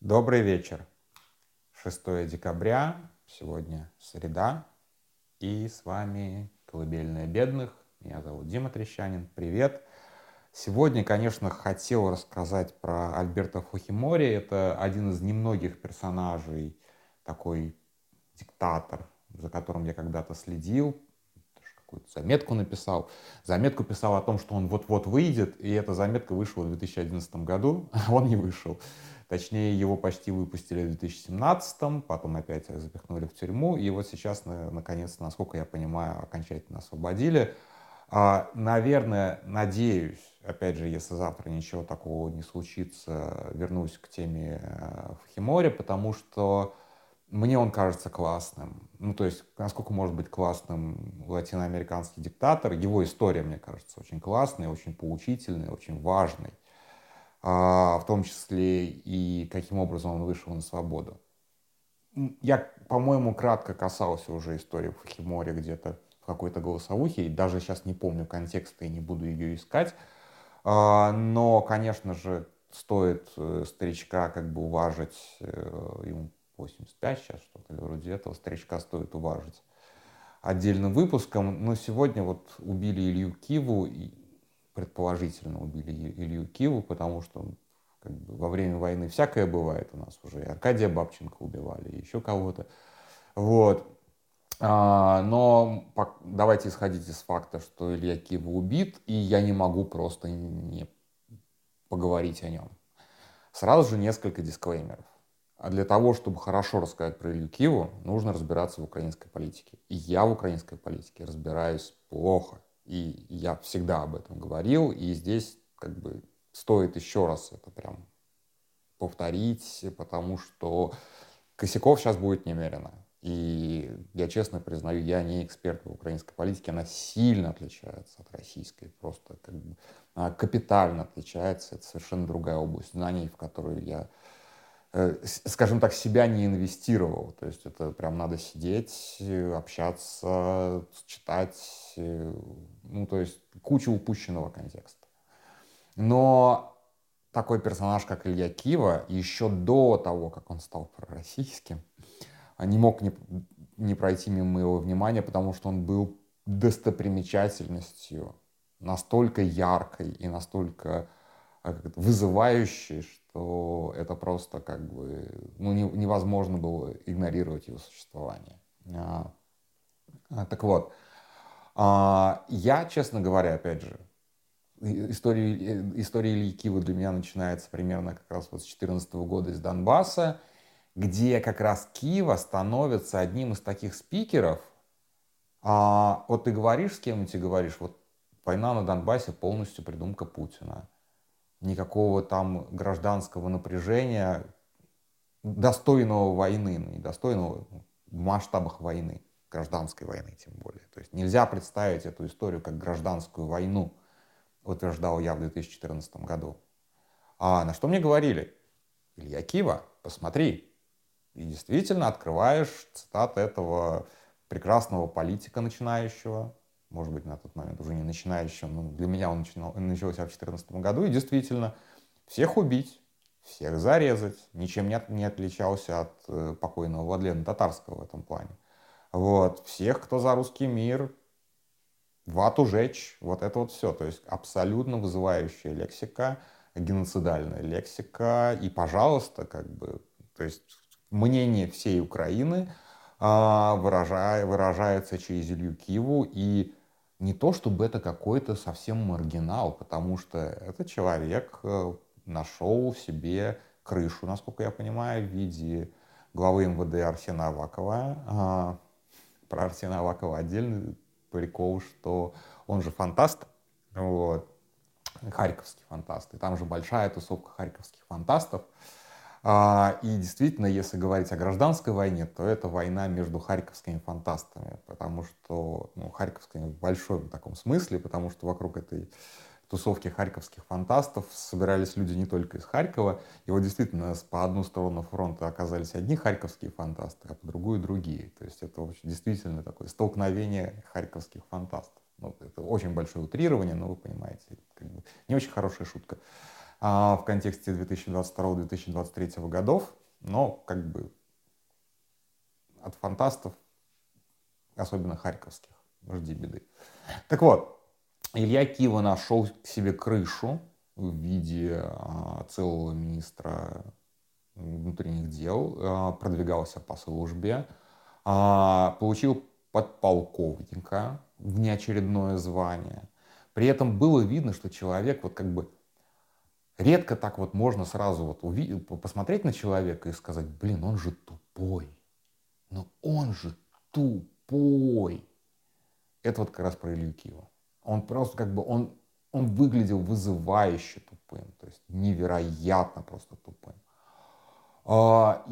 Добрый вечер. 6 декабря, сегодня среда, и с вами «Колыбельная бедных». Меня зовут Дима Трещанин. Привет. Сегодня, конечно, хотел рассказать про Альберта Фухимори. Это один из немногих персонажей, такой диктатор, за которым я когда-то следил, какую-то заметку написал. Заметку писал о том, что он вот-вот выйдет, и эта заметка вышла в 2011 году, а он не вышел. Точнее, его почти выпустили в 2017, потом опять запихнули в тюрьму, и вот сейчас, наконец, насколько я понимаю, окончательно освободили. А, наверное, надеюсь, опять же, если завтра ничего такого не случится, вернусь к теме э, Фахимори, потому что мне он кажется классным. Ну, то есть, насколько может быть классным латиноамериканский диктатор. Его история, мне кажется, очень классная, очень поучительная, очень важной. А, в том числе и каким образом он вышел на свободу. Я, по-моему, кратко касался уже истории Фахимори где-то в какой-то голосовухе, и даже сейчас не помню контекста и не буду ее искать. А, но, конечно же, стоит э, старичка как бы уважить, э, ему 85 сейчас что-то, или вроде этого, старичка стоит уважить отдельным выпуском. Но сегодня вот убили Илью Киву, и предположительно убили Илью Киву, потому что как бы, во время войны всякое бывает у нас уже. И Аркадия Бабченко убивали, и еще кого-то. Вот. А, но давайте исходить из факта, что Илья Кива убит, и я не могу просто не поговорить о нем. Сразу же несколько дисклеймеров. А для того, чтобы хорошо рассказать про Илью Киву, нужно разбираться в украинской политике. И я в украинской политике разбираюсь плохо. И я всегда об этом говорил. И здесь как бы стоит еще раз это прям повторить, потому что косяков сейчас будет немерено. И я честно признаю, я не эксперт в украинской политике, она сильно отличается от российской, просто как бы капитально отличается. Это совершенно другая область знаний, в которую я скажем так, себя не инвестировал. То есть это прям надо сидеть, общаться, читать, э, ну, то есть куча упущенного контекста. Но такой персонаж, как Илья Кива, еще до того, как он стал пророссийским, не мог не, не пройти мимо моего внимания, потому что он был достопримечательностью настолько яркой и настолько э, вызывающей, что это просто как бы ну, не, невозможно было игнорировать его существование. А, а, так вот, а, я, честно говоря, опять же, история, э, история Ильи Кива для меня начинается примерно как раз вот с 2014 года из Донбасса, где как раз Киева становится одним из таких спикеров. А, вот ты говоришь с кем-нибудь и говоришь, вот война на Донбассе полностью придумка Путина никакого там гражданского напряжения, достойного войны, ну, недостойного в масштабах войны, гражданской войны тем более. То есть нельзя представить эту историю как гражданскую войну, утверждал я в 2014 году. А на что мне говорили? Илья Кива, посмотри. И действительно открываешь цитаты этого прекрасного политика начинающего, может быть, на тот момент уже не начинающим, но для меня он начинал, начался в 2014 году, и действительно, всех убить, всех зарезать, ничем не, не отличался от э, покойного Владлена Татарского в этом плане. Вот, всех, кто за русский мир, вату жечь, вот это вот все. То есть абсолютно вызывающая лексика, геноцидальная лексика, и, пожалуйста, как бы, то есть мнение всей Украины а, выражая, выражается через Илью Киву, и не то, чтобы это какой-то совсем маргинал, потому что этот человек э, нашел в себе крышу, насколько я понимаю, в виде главы МВД Арсена Авакова. А, про Арсена Авакова отдельный прикол, что он же фантаст, вот, харьковский фантаст, и там же большая тусовка харьковских фантастов, и действительно, если говорить о гражданской войне, то это война между харьковскими фантастами, потому что, ну, харьковскими в большом таком смысле, потому что вокруг этой тусовки харьковских фантастов собирались люди не только из Харькова, и вот действительно по одну сторону фронта оказались одни харьковские фантасты, а по другую другие. То есть это действительно такое столкновение харьковских фантастов. Ну, это очень большое утрирование, но вы понимаете, как бы не очень хорошая шутка. А, в контексте 2022-2023 годов, но как бы от фантастов, особенно харьковских, жди беды. Так вот, Илья Кива нашел к себе крышу в виде а, целого министра внутренних дел, а, продвигался по службе, получил подполковника, внеочередное звание. При этом было видно, что человек вот как бы редко так вот можно сразу вот увидеть, посмотреть на человека и сказать, блин, он же тупой. Но он же тупой. Это вот как раз про Илью Киева. Он просто как бы, он, он выглядел вызывающе тупым. То есть невероятно просто тупым. А,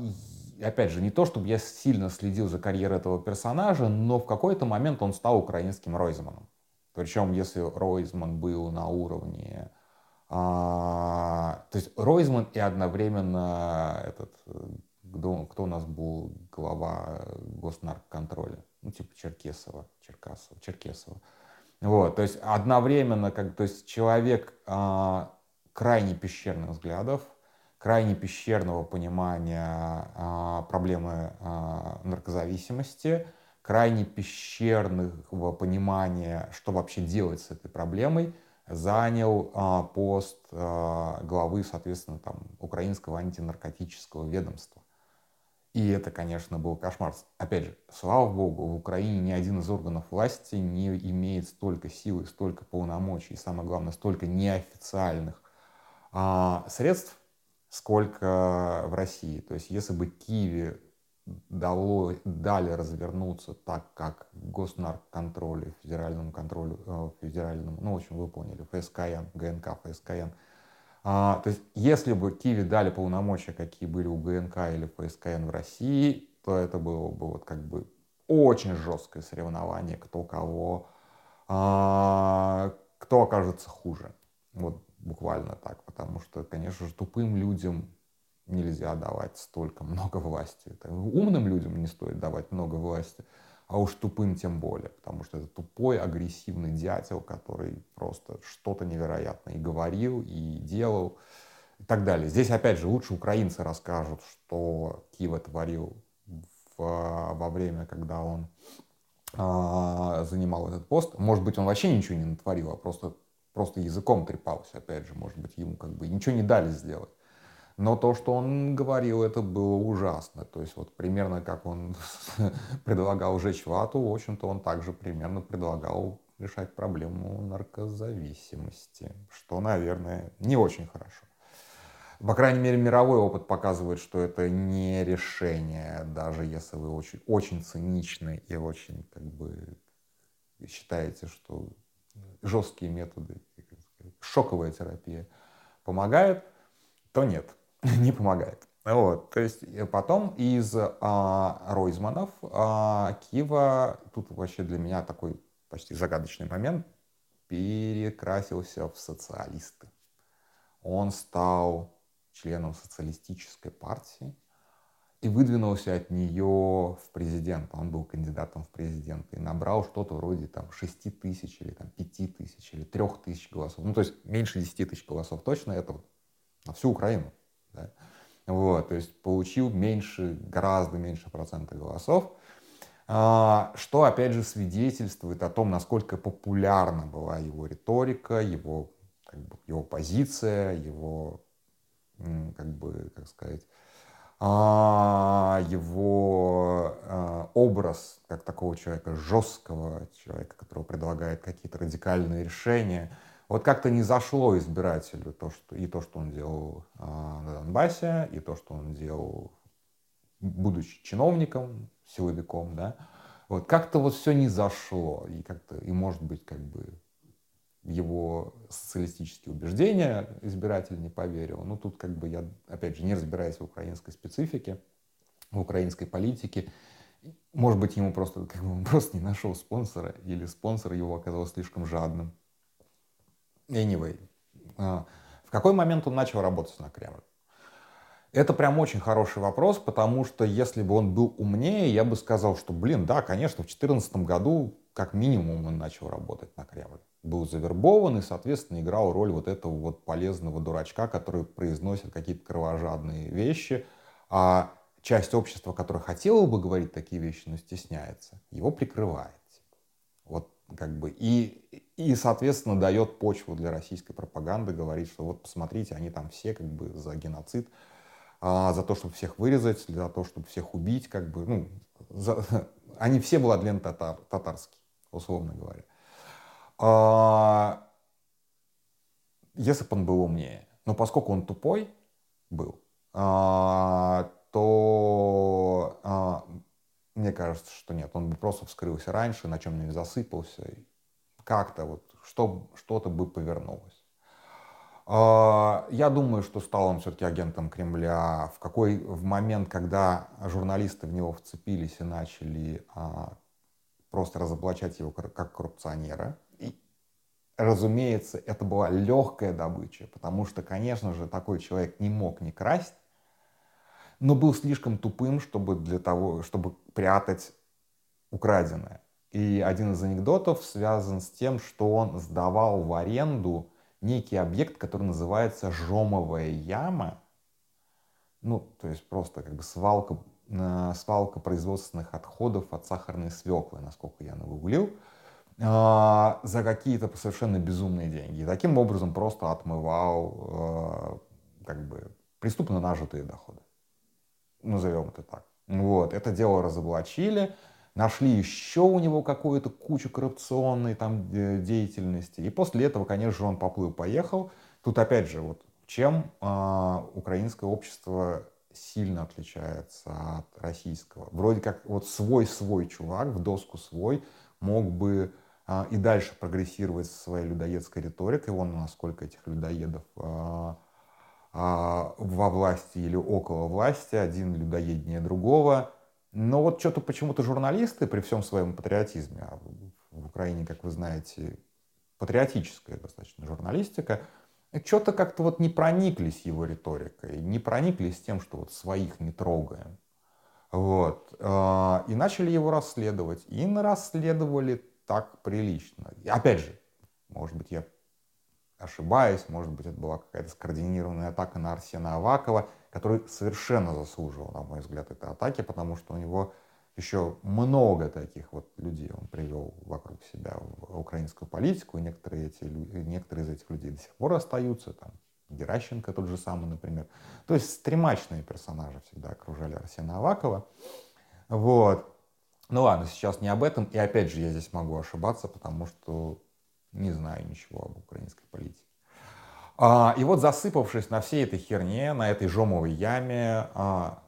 и, опять же, не то, чтобы я сильно следил за карьерой этого персонажа, но в какой-то момент он стал украинским Ройзманом. Причем, если Ройзман был на уровне... А, то есть Ройзман и одновременно этот кто, кто у нас был глава госнарконтроля? Ну, типа Черкесова, Черкасова, Черкесова. Вот, то есть одновременно, как, то есть человек а, крайне пещерных взглядов, крайне пещерного понимания а, проблемы а, наркозависимости, крайне пещерного понимания, что вообще делать с этой проблемой, занял а, пост а, главы, соответственно, там, украинского антинаркотического ведомства. И это, конечно, был кошмар. Опять же, слава богу, в Украине ни один из органов власти не имеет столько силы, столько полномочий, и самое главное, столько неофициальных а, средств, сколько в России. То есть, если бы Киеве дало, дали развернуться так, как госнарконтролю, федеральному контролю, э, федеральному, ну, в общем, вы поняли, ФСКН, ГНК, ФСКН, а, то есть, если бы Киеве дали полномочия, какие были у ГНК или ФСКН в России, то это было бы вот как бы очень жесткое соревнование, кто кого, а, кто окажется хуже. Вот буквально так, потому что, конечно же, тупым людям нельзя давать столько много власти. Это умным людям не стоит давать много власти, а уж тупым тем более, потому что это тупой, агрессивный дятел, который просто что-то невероятное и говорил, и делал, и так далее. Здесь, опять же, лучше украинцы расскажут, что Киев творил в, во время, когда он а, занимал этот пост. Может быть, он вообще ничего не натворил, а просто, просто языком трепался, опять же, может быть, ему как бы ничего не дали сделать. Но то, что он говорил, это было ужасно. То есть вот примерно как он предлагал жечь вату, в общем-то он также примерно предлагал решать проблему наркозависимости, что, наверное, не очень хорошо. По крайней мере, мировой опыт показывает, что это не решение, даже если вы очень, очень циничны и очень как бы считаете, что жесткие методы, шоковая терапия помогает, то нет. не помогает. Вот, то есть э, потом из а, Ройзманов а, Кива, тут вообще для меня такой почти загадочный момент, перекрасился в социалисты. Он стал членом социалистической партии и выдвинулся от нее в президент. Он был кандидатом в президенты и набрал что-то вроде там 6 тысяч или там 5 тысяч или 3 тысяч голосов. Ну, то есть меньше 10 тысяч голосов точно, это на всю Украину. Да? Вот, то есть получил меньше, гораздо меньше процента голосов, а, что, опять же, свидетельствует о том, насколько популярна была его риторика, его, как бы, его позиция, его, как бы, как сказать, а, его а, образ как такого человека, жесткого человека, который предлагает какие-то радикальные решения – вот как-то не зашло избирателю то, что, и то, что он делал э, на Донбассе, и то, что он делал, будучи чиновником, силовиком, да, вот как-то вот все не зашло, и как-то, и может быть, как бы его социалистические убеждения избиратель не поверил. Ну, тут как бы я, опять же, не разбираюсь в украинской специфике, в украинской политике, может быть, ему просто, как бы, он просто не нашел спонсора, или спонсор его оказался слишком жадным. Anyway, а, в какой момент он начал работать на Кремль? Это прям очень хороший вопрос, потому что если бы он был умнее, я бы сказал, что, блин, да, конечно, в 2014 году как минимум он начал работать на Кремль. Был завербован и, соответственно, играл роль вот этого вот полезного дурачка, который произносит какие-то кровожадные вещи, а часть общества, которая хотела бы говорить такие вещи, но стесняется, его прикрывает. Вот как бы и, и, соответственно, дает почву для российской пропаганды, говорит, что вот посмотрите, они там все как бы за геноцид, а, за то, чтобы всех вырезать, за то, чтобы всех убить, как бы, ну, за, они все владлены татар, татарские, условно говоря. А, если бы он был умнее, но поскольку он тупой был, а, то а, мне кажется, что нет. Он бы просто вскрылся раньше, на чем-нибудь засыпался. Как-то вот что, что-то бы повернулось. А, я думаю, что стал он все-таки агентом Кремля в какой в момент, когда журналисты в него вцепились и начали а, просто разоблачать его как коррупционера. И, разумеется, это была легкая добыча, потому что, конечно же, такой человек не мог не красть, но был слишком тупым, чтобы для того, чтобы прятать украденное. И один из анекдотов связан с тем, что он сдавал в аренду некий объект, который называется жомовая яма. Ну, то есть просто как бы свалка, э, свалка производственных отходов от сахарной свеклы, насколько я нагуглил, э, за какие-то совершенно безумные деньги. И таким образом просто отмывал э, как бы преступно нажитые доходы. Назовем это так. Вот, это дело разоблачили, нашли еще у него какую-то кучу коррупционной там деятельности. И после этого, конечно же, он поплыл-поехал. Тут опять же, вот чем э, украинское общество сильно отличается от российского. Вроде как вот свой-свой чувак, в доску свой, мог бы э, и дальше прогрессировать со своей людоедской риторикой. Вон насколько этих людоедов э, во власти или около власти, один людоеднее другого. Но вот что-то почему-то журналисты при всем своем патриотизме, а в Украине, как вы знаете, патриотическая достаточно журналистика, что-то как-то вот не прониклись его риторикой, не прониклись тем, что вот своих не трогаем. Вот. А, и начали его расследовать. И расследовали так прилично. И опять же, может быть, я ошибаюсь, может быть, это была какая-то скоординированная атака на Арсена Авакова, который совершенно заслуживал, на мой взгляд, этой атаки, потому что у него еще много таких вот людей он привел вокруг себя в украинскую политику, и некоторые, эти, некоторые из этих людей до сих пор остаются, там, Геращенко тот же самый, например. То есть стремачные персонажи всегда окружали Арсена Авакова. Вот. Ну ладно, сейчас не об этом. И опять же, я здесь могу ошибаться, потому что не знаю ничего об украинской политике. А, и вот засыпавшись на всей этой херне, на этой жомовой яме, а,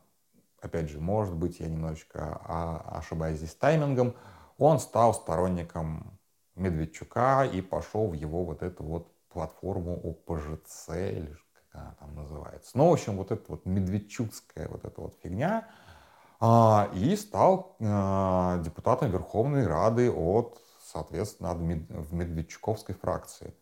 опять же, может быть, я немножечко а, ошибаюсь здесь таймингом, он стал сторонником Медведчука и пошел в его вот эту вот платформу ОПЖЦ, или как она там называется. Ну, в общем, вот эта вот медведчукская вот эта вот фигня, и стал депутатом Верховной Рады от соответственно, в Медведчуковской фракции.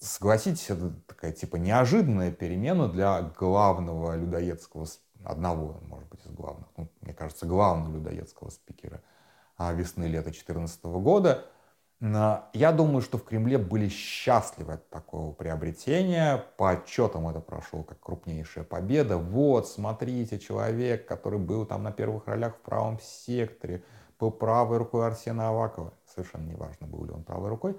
Согласитесь, это такая типа неожиданная перемена для главного людоедского, одного, может быть, из главных, ну, мне кажется, главного людоедского спикера а, весны-лета 2014 года. Я думаю, что в Кремле были счастливы от такого приобретения. По отчетам это прошло как крупнейшая победа. Вот, смотрите, человек, который был там на первых ролях в правом секторе, был правой рукой Арсена Авакова, совершенно неважно, был ли он правой рукой,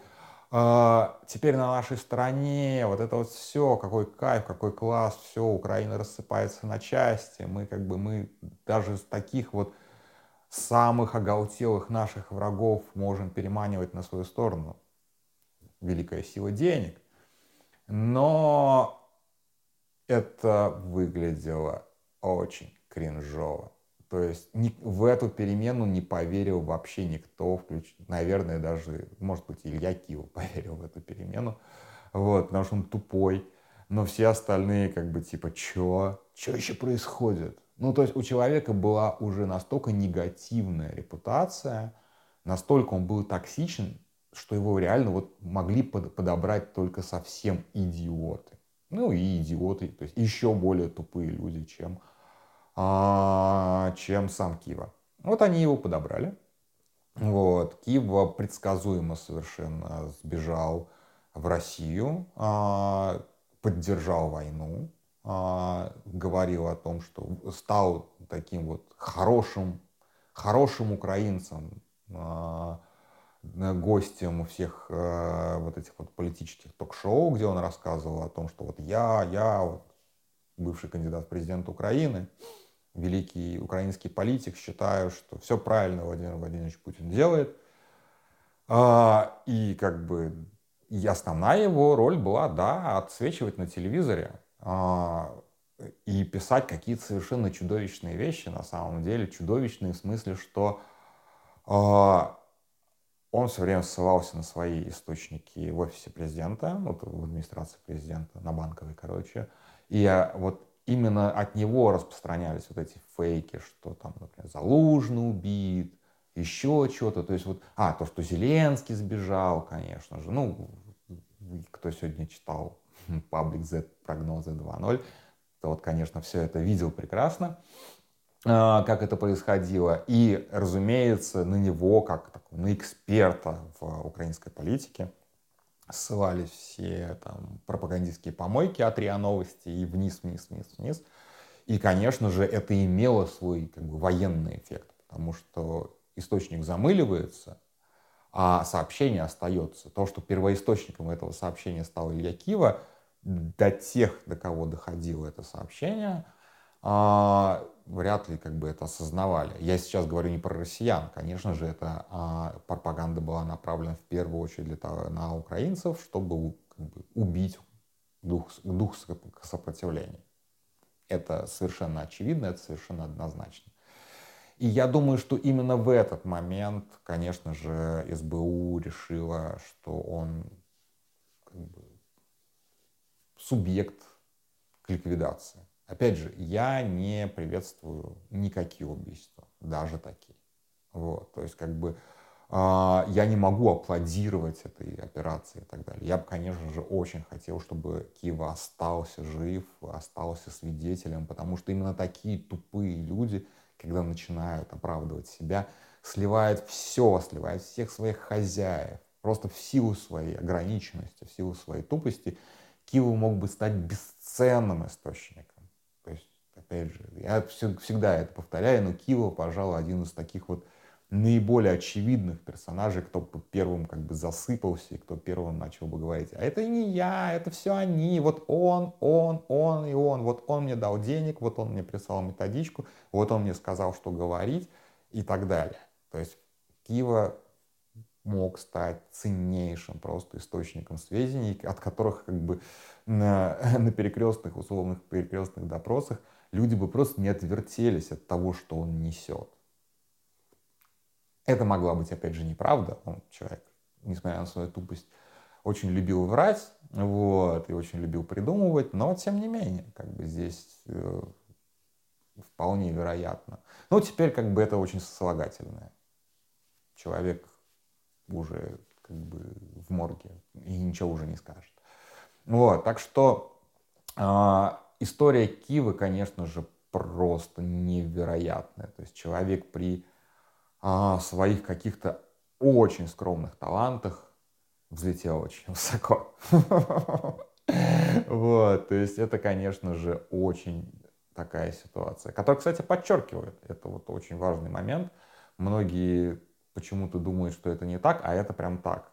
а, теперь на нашей стороне вот это вот все, какой кайф, какой класс, все, Украина рассыпается на части, мы как бы, мы даже с таких вот самых оголтелых наших врагов можем переманивать на свою сторону. Великая сила денег. Но это выглядело очень кринжово. То есть в эту перемену не поверил вообще никто, включ... наверное, даже, может быть, Илья Киев поверил в эту перемену, вот, потому что он тупой, но все остальные как бы типа, чё? Чё еще происходит? Ну, то есть у человека была уже настолько негативная репутация, настолько он был токсичен, что его реально вот могли подобрать только совсем идиоты. Ну и идиоты, то есть еще более тупые люди, чем чем сам Кива. Вот они его подобрали. Вот. Киева предсказуемо совершенно сбежал в Россию, а, поддержал войну, а, говорил о том, что стал таким вот хорошим, хорошим украинцем, а, гостем всех вот этих вот политических ток-шоу, где он рассказывал о том, что вот я, я, бывший кандидат в президент Украины, великий украинский политик, считаю, что все правильно Владимир Владимирович Путин делает. И как бы и основная его роль была, да, отсвечивать на телевизоре а, и писать какие-то совершенно чудовищные вещи, на самом деле, чудовищные в смысле, что а, он все время ссылался на свои источники в офисе президента, вот в администрации президента, на банковой, короче. И а, вот именно от него распространялись вот эти фейки, что там, например, Залужный убит, еще что-то. То есть вот, а, то, что Зеленский сбежал, конечно же. Ну, кто сегодня читал паблик Z прогнозы 2.0, то вот, конечно, все это видел прекрасно, а, как это происходило. И, разумеется, на него, как на эксперта в украинской политике, ссылались все там пропагандистские помойки от РИА Новости и вниз, вниз, вниз, вниз. И, конечно же, это имело свой как бы, военный эффект, потому что источник замыливается, а сообщение остается. То, что первоисточником этого сообщения стал Илья Кива, до тех, до кого доходило это сообщение, а, вряд ли как бы это осознавали. Я сейчас говорю не про россиян, конечно же, эта а, пропаганда была направлена в первую очередь для того, на украинцев, чтобы как бы, убить дух, дух сопротивления. Это совершенно очевидно, это совершенно однозначно. И я думаю, что именно в этот момент, конечно же, СБУ решила, что он как бы, субъект к ликвидации. Опять же, я не приветствую никакие убийства, даже такие. Вот, то есть, как бы, э, я не могу аплодировать этой операции и так далее. Я бы, конечно же, очень хотел, чтобы Киев остался жив, остался свидетелем, потому что именно такие тупые люди, когда начинают оправдывать себя, сливают все, сливают всех своих хозяев, просто в силу своей ограниченности, в силу своей тупости, Киев мог бы стать бесценным источником. Опять же, я всегда это повторяю, но Киев, пожалуй, один из таких вот наиболее очевидных персонажей, кто первым как бы засыпался и кто первым начал бы говорить, а это не я, это все они, вот он, он, он и он, вот он мне дал денег, вот он мне прислал методичку, вот он мне сказал, что говорить и так далее. То есть Киева мог стать ценнейшим просто источником сведений, от которых как бы на, на перекрестных, условных перекрестных допросах люди бы просто не отвертелись от того, что он несет. Это могла быть, опять же, неправда. Он человек, несмотря на свою тупость, очень любил врать, вот, и очень любил придумывать, но тем не менее, как бы здесь э, вполне вероятно. Ну, теперь как бы это очень сослагательное. Человек уже как бы в морге и ничего уже не скажет. Вот, так что э, история Кивы, конечно же, просто невероятная. То есть человек при о своих каких-то очень скромных талантах взлетел очень высоко. Вот, то есть это, конечно же, очень такая ситуация, которая, кстати, подчеркивает, это вот очень важный момент. Многие почему-то думают, что это не так, а это прям так.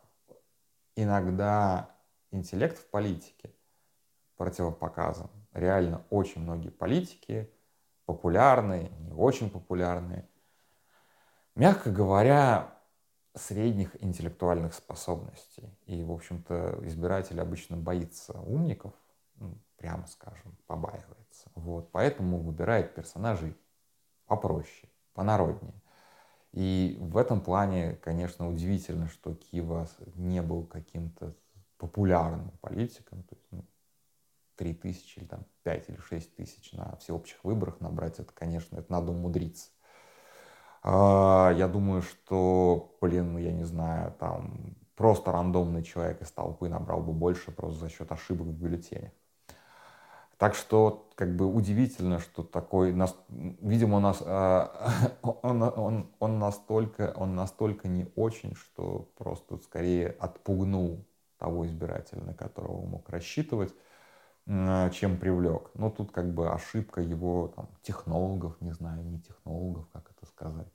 Иногда интеллект в политике противопоказан. Реально очень многие политики, популярные, не очень популярные, мягко говоря, средних интеллектуальных способностей. И, в общем-то, избиратель обычно боится умников, ну, прямо скажем, побаивается. Вот. Поэтому выбирает персонажей попроще, понароднее. И в этом плане, конечно, удивительно, что Кива не был каким-то популярным политиком. То есть, ну, 3 тысячи, или там 5 или 6 тысяч на всеобщих выборах набрать, это, конечно, это надо умудриться. А, я думаю, что, блин, ну я не знаю, там просто рандомный человек из толпы набрал бы больше просто за счет ошибок в бюллетене. Так что как бы удивительно, что такой, видимо, у нас, а, он, он, он, настолько, он настолько не очень, что просто скорее отпугнул того избирателя, на которого мог рассчитывать, чем привлек. Но тут как бы ошибка его там, технологов, не знаю, не технологов, как это сказать.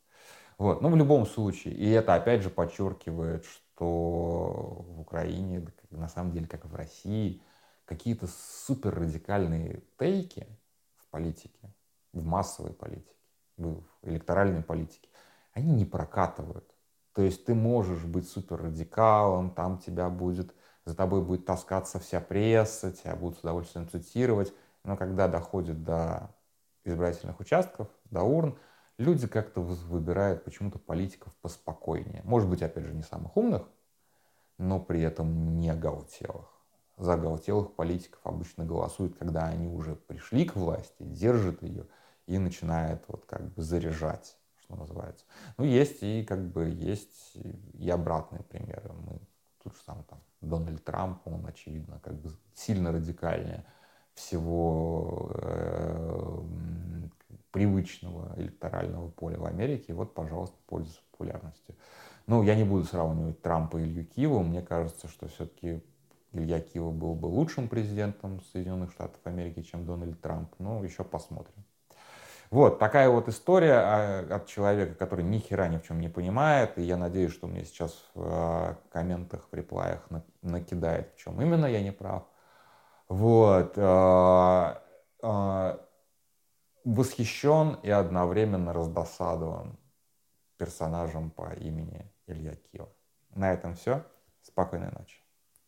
Вот. Но в любом случае, и это опять же подчеркивает, что в Украине, на самом деле, как и в России, какие-то супер радикальные тейки в политике, в массовой политике, в электоральной политике, они не прокатывают. То есть ты можешь быть супер радикалом, там тебя будет, за тобой будет таскаться вся пресса, тебя будут с удовольствием цитировать, но когда доходит до избирательных участков, до урн, люди как-то выбирают почему-то политиков поспокойнее. Может быть, опять же, не самых умных, но при этом не оголтелых за оголтелых политиков обычно голосуют, когда они уже пришли к власти, держат ее и начинают вот как бы заряжать, что называется. Ну, есть и как бы есть и обратные примеры. Мы тут же сам там Дональд Трамп, он, очевидно, как бы сильно радикальнее всего э, привычного электорального поля в Америке. И вот, пожалуйста, пользуется популярностью. Ну, я не буду сравнивать Трампа и Илью Киева. Мне кажется, что все-таки Илья Кива был бы лучшим президентом Соединенных Штатов Америки, чем Дональд Трамп. Ну, еще посмотрим. Вот такая вот история а, от человека, который ни хера ни в чем не понимает. И я надеюсь, что мне сейчас в а, комментах, в реплаях накидает, в чем именно я не прав. Вот. А, восхищен и одновременно раздосадован персонажем по имени Илья Киев. На этом все. Спокойной ночи.